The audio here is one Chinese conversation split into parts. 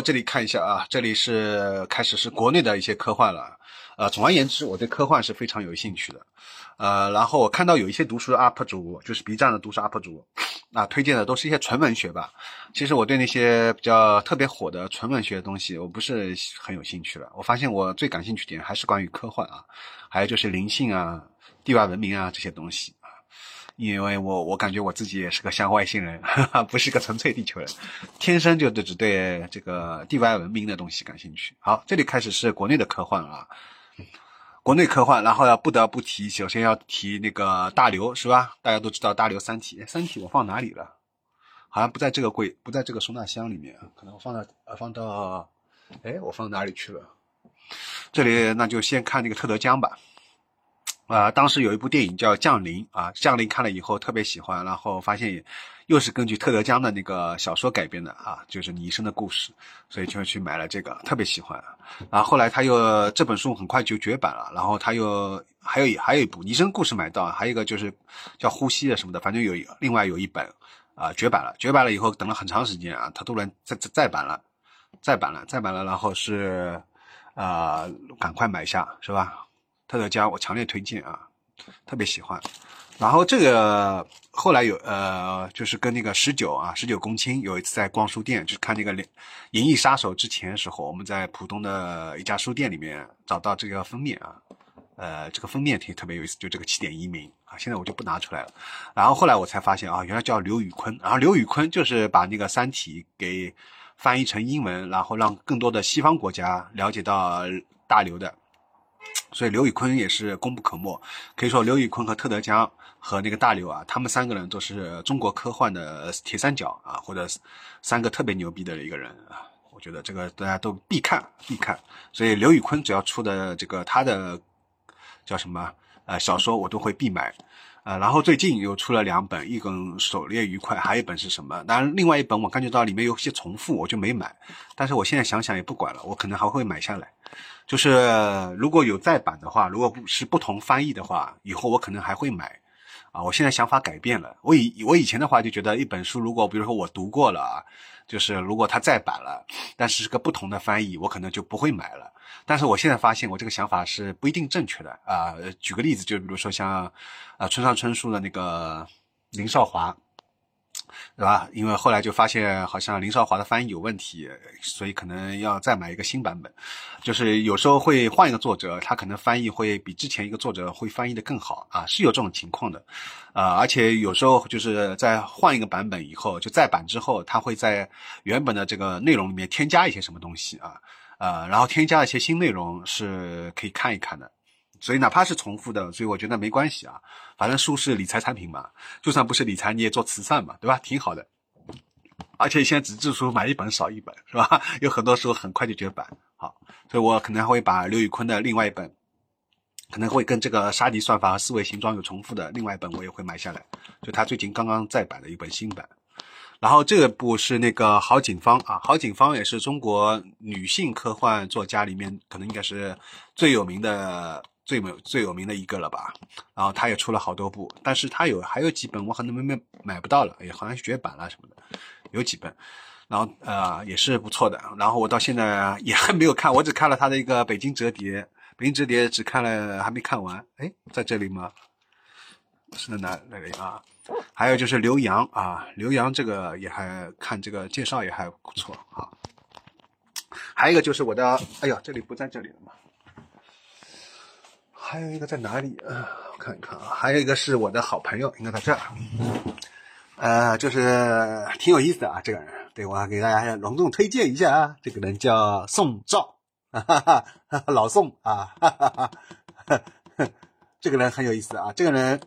这里看一下啊，这里是开始是国内的一些科幻了。呃，总而言之，我对科幻是非常有兴趣的。呃，然后我看到有一些读书 UP 主，就是 B 站的读书 UP 主，啊，推荐的都是一些纯文学吧。其实我对那些比较特别火的纯文学的东西，我不是很有兴趣了。我发现我最感兴趣点还是关于科幻啊，还有就是灵性啊、地外文明啊这些东西。因为我我感觉我自己也是个像外星人，哈 哈不是个纯粹地球人，天生就只对这个地外文明的东西感兴趣。好，这里开始是国内的科幻啊，国内科幻，然后要不得不提，首先要提那个大刘是吧？大家都知道大刘《三体》，《三体》我放哪里了？好像不在这个柜，不在这个收纳箱里面，可能我放到呃放到，哎，我放哪里去了？这里那就先看那个特德·江吧。啊，当时有一部电影叫《降临》啊，《降临》看了以后特别喜欢，然后发现又是根据特德·江的那个小说改编的啊，就是你一生的故事，所以就去买了这个，特别喜欢。啊，后来他又这本书很快就绝版了，然后他又还有还有一部《你一生故事》买到，还有一个就是叫《呼吸》的什么的，反正有另外有一本啊绝版了，绝版了以后等了很长时间啊，他突然再再再版了，再版了，再版了，然后是啊，赶快买下是吧？特德加，我强烈推荐啊，特别喜欢。然后这个后来有呃，就是跟那个十九啊，十九公卿有一次在逛书店，就是看那个《银翼杀手》之前的时候，我们在浦东的一家书店里面找到这个封面啊，呃，这个封面挺特别有意思，就这个起点移民啊，现在我就不拿出来了。然后后来我才发现啊，原来叫刘宇坤，然后刘宇坤就是把那个《三体》给翻译成英文，然后让更多的西方国家了解到大刘的。所以刘宇坤也是功不可没，可以说刘宇坤和特德·江和那个大刘啊，他们三个人都是中国科幻的铁三角啊，或者三个特别牛逼的一个人啊。我觉得这个大家都必看必看。所以刘宇坤只要出的这个他的叫什么呃小说，我都会必买。呃，然后最近又出了两本，一本狩猎愉快，还有一本是什么？当然，另外一本我感觉到里面有些重复，我就没买。但是我现在想想也不管了，我可能还会买下来。就是如果有再版的话，如果不是不同翻译的话，以后我可能还会买。啊，我现在想法改变了。我以我以前的话就觉得一本书，如果比如说我读过了啊，就是如果它再版了，但是是个不同的翻译，我可能就不会买了。但是我现在发现，我这个想法是不一定正确的啊。举个例子，就比如说像，啊，村上春树的那个林少华，对吧？因为后来就发现好像林少华的翻译有问题，所以可能要再买一个新版本。就是有时候会换一个作者，他可能翻译会比之前一个作者会翻译的更好啊，是有这种情况的。啊，而且有时候就是在换一个版本以后，就再版之后，他会在原本的这个内容里面添加一些什么东西啊。呃，然后添加一些新内容是可以看一看的，所以哪怕是重复的，所以我觉得没关系啊。反正书是理财产品嘛，就算不是理财，你也做慈善嘛，对吧？挺好的。而且现在纸质书买一本少一本，是吧？有很多书很快就绝版。好，所以我可能会把刘宇坤的另外一本，可能会跟这个杀敌算法和思维形状有重复的另外一本，我也会买下来。就他最近刚刚再版的一本新版。然后这部是那个郝景芳啊，郝景芳也是中国女性科幻作家里面可能应该是最有名的、最有最有名的一个了吧。然后他也出了好多部，但是他有还有几本我可能没没买不到了，也好像绝版了什么的，有几本。然后呃也是不错的。然后我到现在也还没有看，我只看了他的一个《北京折叠》，《北京折叠》只看了还没看完。哎，在这里吗？是在哪哪里啊？还有就是刘洋啊，刘洋这个也还看这个介绍也还不错啊。还有一个就是我的，哎呀，这里不在这里了嘛。还有一个在哪里啊？我看一看啊。还有一个是我的好朋友，应该在这儿。呃，就是挺有意思的啊，这个人，对我给大家隆重推荐一下啊。这个人叫宋照，哈哈，老宋啊，哈哈哈，这个人很有意思啊，这个人。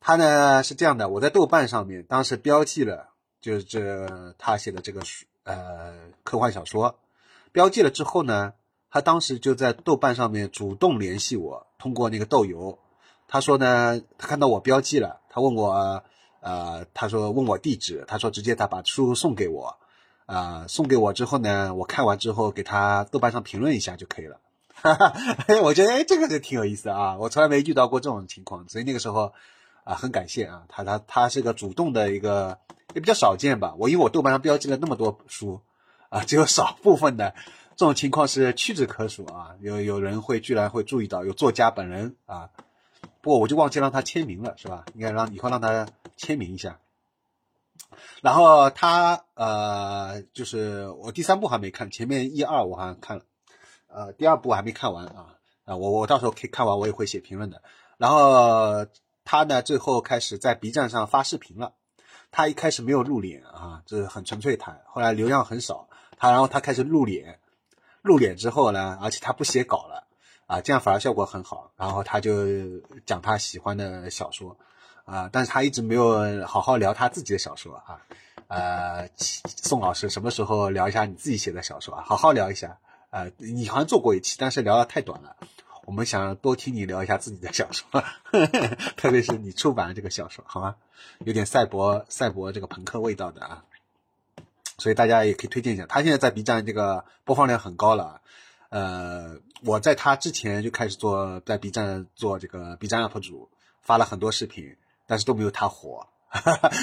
他呢是这样的，我在豆瓣上面当时标记了，就是这他写的这个书，呃，科幻小说，标记了之后呢，他当时就在豆瓣上面主动联系我，通过那个豆油，他说呢，他看到我标记了，他问我，呃，他说问我地址，他说直接他把书送给我，啊，送给我之后呢，我看完之后给他豆瓣上评论一下就可以了，哈哈，我觉得哎这个就挺有意思啊，我从来没遇到过这种情况，所以那个时候。啊，很感谢啊，他他他是个主动的一个，也比较少见吧。我因为我豆瓣上标记了那么多书，啊，只有少部分的这种情况是屈指可数啊。有有人会居然会注意到有作家本人啊，不过我就忘记让他签名了，是吧？应该让以后让他签名一下。然后他呃，就是我第三部还没看，前面一二我好像看了，呃，第二部我还没看完啊啊，我我到时候可以看完，我也会写评论的。然后他呢，最后开始在 B 站上发视频了。他一开始没有露脸啊，这是很纯粹谈。后来流量很少，他然后他开始露脸，露脸之后呢，而且他不写稿了啊，这样反而效果很好。然后他就讲他喜欢的小说。啊，但是他一直没有好好聊他自己的小说啊，呃，宋老师什么时候聊一下你自己写的小说啊？好好聊一下，呃，你好像做过一期，但是聊的太短了，我们想多听你聊一下自己的小说，特别是你出版的这个小说，好吗？有点赛博赛博这个朋克味道的啊，所以大家也可以推荐一下，他现在在 B 站这个播放量很高了，呃，我在他之前就开始做在 B 站做这个 B 站 UP 主，发了很多视频。但是都没有他火，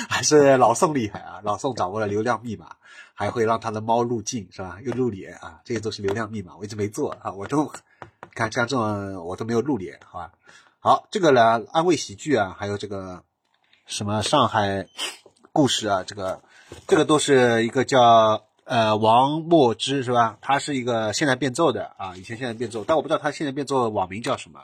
还是老宋厉害啊！老宋掌握了流量密码，还会让他的猫入镜，是吧？又露脸啊，这些都是流量密码。我一直没做啊，我都看像这种我都没有露脸，好吧？好，这个呢，安慰喜剧啊，还有这个什么上海故事啊，这个这个都是一个叫呃王墨之是吧？他是一个现在变奏的啊，以前现在变奏，但我不知道他现在变奏网名叫什么。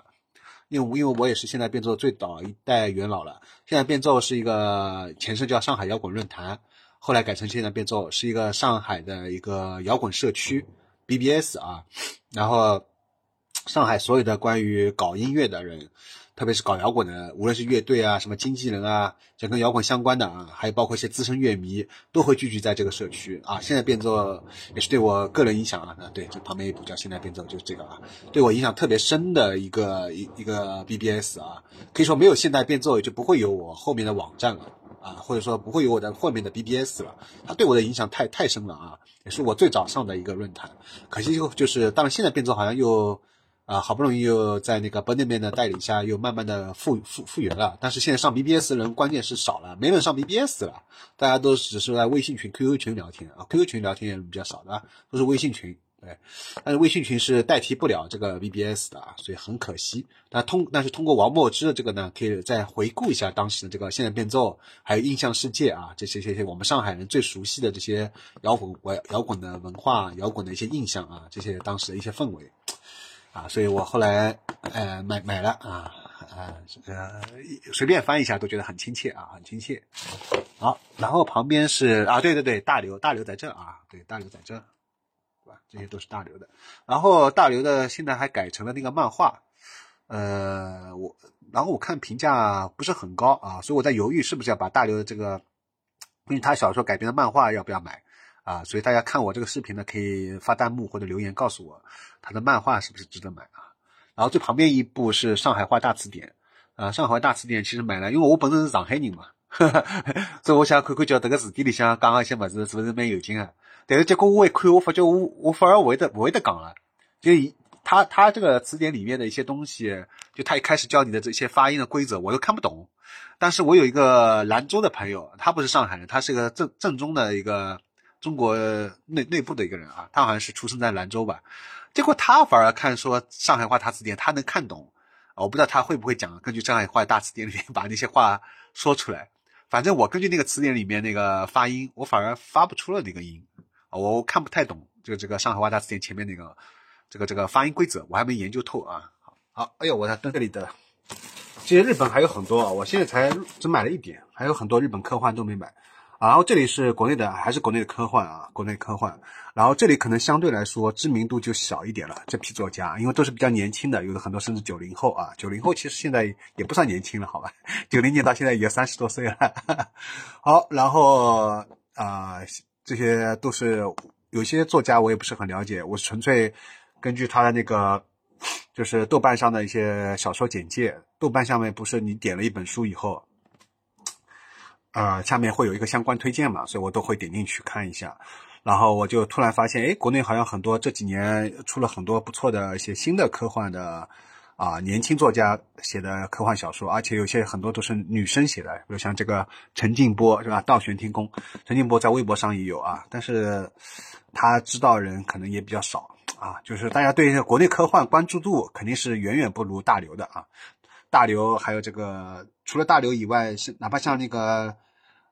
因为因为我也是现在变奏最早一代元老了。现在变奏是一个前身叫上海摇滚论坛，后来改成现在变奏，是一个上海的一个摇滚社区，BBS 啊。然后上海所有的关于搞音乐的人。特别是搞摇滚的，无论是乐队啊、什么经纪人啊，想跟摇滚相关的啊，还有包括一些资深乐迷，都会聚集在这个社区啊。现在变奏也是对我个人影响啊，那对，这旁边一部叫现在变奏就是这个啊，对我影响特别深的一个一一个 BBS 啊，可以说没有现代变奏，也就不会有我后面的网站了啊，或者说不会有我的后面的 BBS 了。它对我的影响太太深了啊，也是我最早上的一个论坛。可惜就就是，当然现在变奏好像又。啊，好不容易又在那个 b 那边的带领下，又慢慢的复复复原了。但是现在上 BBS 人关键是少了，没人上 BBS 了，大家都只是在微信群、QQ 群聊天啊，QQ 群聊天也比较少的，都是微信群。对，但是微信群是代替不了这个 BBS 的啊，所以很可惜。那通但是通过王墨之的这个呢，可以再回顾一下当时的这个现代变奏，还有印象世界啊，这些这些我们上海人最熟悉的这些摇滚、摇滚的文化、摇滚的一些印象啊，这些当时的一些氛围。啊，所以我后来呃买买了啊啊呃随便翻一下都觉得很亲切啊，很亲切。好，然后旁边是啊，对对对，大刘大刘在这啊，对大刘在这，对吧？这些都是大刘的。然后大刘的现在还改成了那个漫画，呃我然后我看评价不是很高啊，所以我在犹豫是不是要把大刘的这个，因为他小说改编的漫画要不要买。啊，所以大家看我这个视频呢，可以发弹幕或者留言告诉我，他的漫画是不是值得买啊？然后最旁边一部是上海话大词典，啊，上海话大词典其实买了，因为我本身是上海人嘛，所以我想看看叫这个字典里向讲一些么子是不是蛮有劲啊？但是结果我一看，我发觉我我反而不会得不会得讲了，就他他这个词典里面的一些东西，就他一开始教你的这些发音的规则，我都看不懂。但是我有一个兰州的朋友，他不是上海人，他是个正正宗的一个。中国内内部的一个人啊，他好像是出生在兰州吧，结果他反而看说上海话大词典，他能看懂，我不知道他会不会讲，根据上海话大词典里面把那些话说出来。反正我根据那个词典里面那个发音，我反而发不出了那个音，我看不太懂，就这个上海话大词典前面那个这个这个发音规则，我还没研究透啊。好，好，哎呦，我在这里的，其实日本还有很多啊，我现在才只买了一点，还有很多日本科幻都没买。然后这里是国内的，还是国内的科幻啊？国内科幻。然后这里可能相对来说知名度就小一点了。这批作家，因为都是比较年轻的，有的很多甚至九零后啊。九零后其实现在也不算年轻了，好吧？九零年到现在也三十多岁了。好，然后啊，这些都是有些作家我也不是很了解，我纯粹根据他的那个，就是豆瓣上的一些小说简介。豆瓣上面不是你点了一本书以后。呃，下面会有一个相关推荐嘛，所以我都会点进去看一下。然后我就突然发现，哎，国内好像很多这几年出了很多不错的一些新的科幻的啊，年轻作家写的科幻小说，而且有些很多都是女生写的，比如像这个陈静波是吧？倒悬天宫，陈静波在微博上也有啊，但是他知道人可能也比较少啊，就是大家对国内科幻关注度肯定是远远不如大刘的啊。大刘还有这个，除了大刘以外，是哪怕像那个。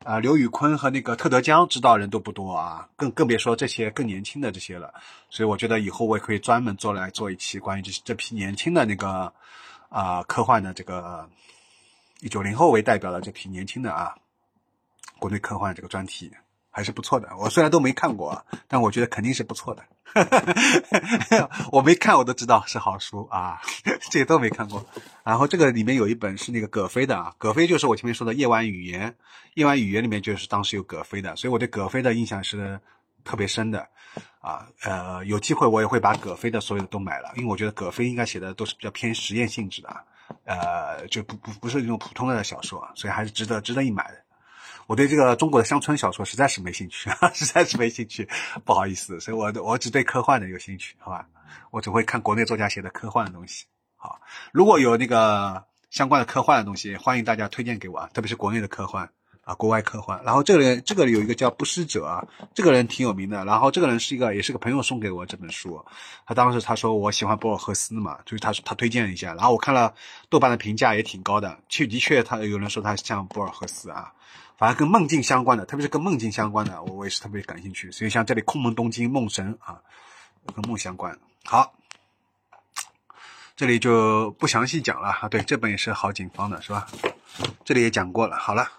啊，刘宇坤和那个特德江知道人都不多啊，更更别说这些更年轻的这些了。所以我觉得以后我也可以专门做来做一期关于这这批年轻的那个啊科幻的这个以九零后为代表的这批年轻的啊国内科幻这个专题。还是不错的，我虽然都没看过，但我觉得肯定是不错的。我没看，我都知道是好书啊，这些都没看过。然后这个里面有一本是那个葛飞的啊，葛飞就是我前面说的《夜晚语言》，《夜晚语言》里面就是当时有葛飞的，所以我对葛飞的印象是特别深的啊。呃，有机会我也会把葛飞的所有的都买了，因为我觉得葛飞应该写的都是比较偏实验性质的，呃，就不不不是那种普通的小说，所以还是值得值得一买的。我对这个中国的乡村小说实在是没兴趣，实在是没兴趣，不好意思，所以我我只对科幻的有兴趣，好吧？我只会看国内作家写的科幻的东西。好，如果有那个相关的科幻的东西，欢迎大家推荐给我啊，特别是国内的科幻啊，国外科幻。然后这个人，这个有一个叫不施者啊，这个人挺有名的。然后这个人是一个，也是个朋友送给我这本书。他当时他说我喜欢博尔赫斯嘛，就是他他推荐了一下。然后我看了豆瓣的评价也挺高的，确的确他有人说他像博尔赫斯啊。反正跟梦境相关的，特别是跟梦境相关的，我我也是特别感兴趣。所以像这里空梦东京、梦神啊，跟梦相关。好，这里就不详细讲了啊。对，这本也是郝景芳的，是吧？这里也讲过了。好了。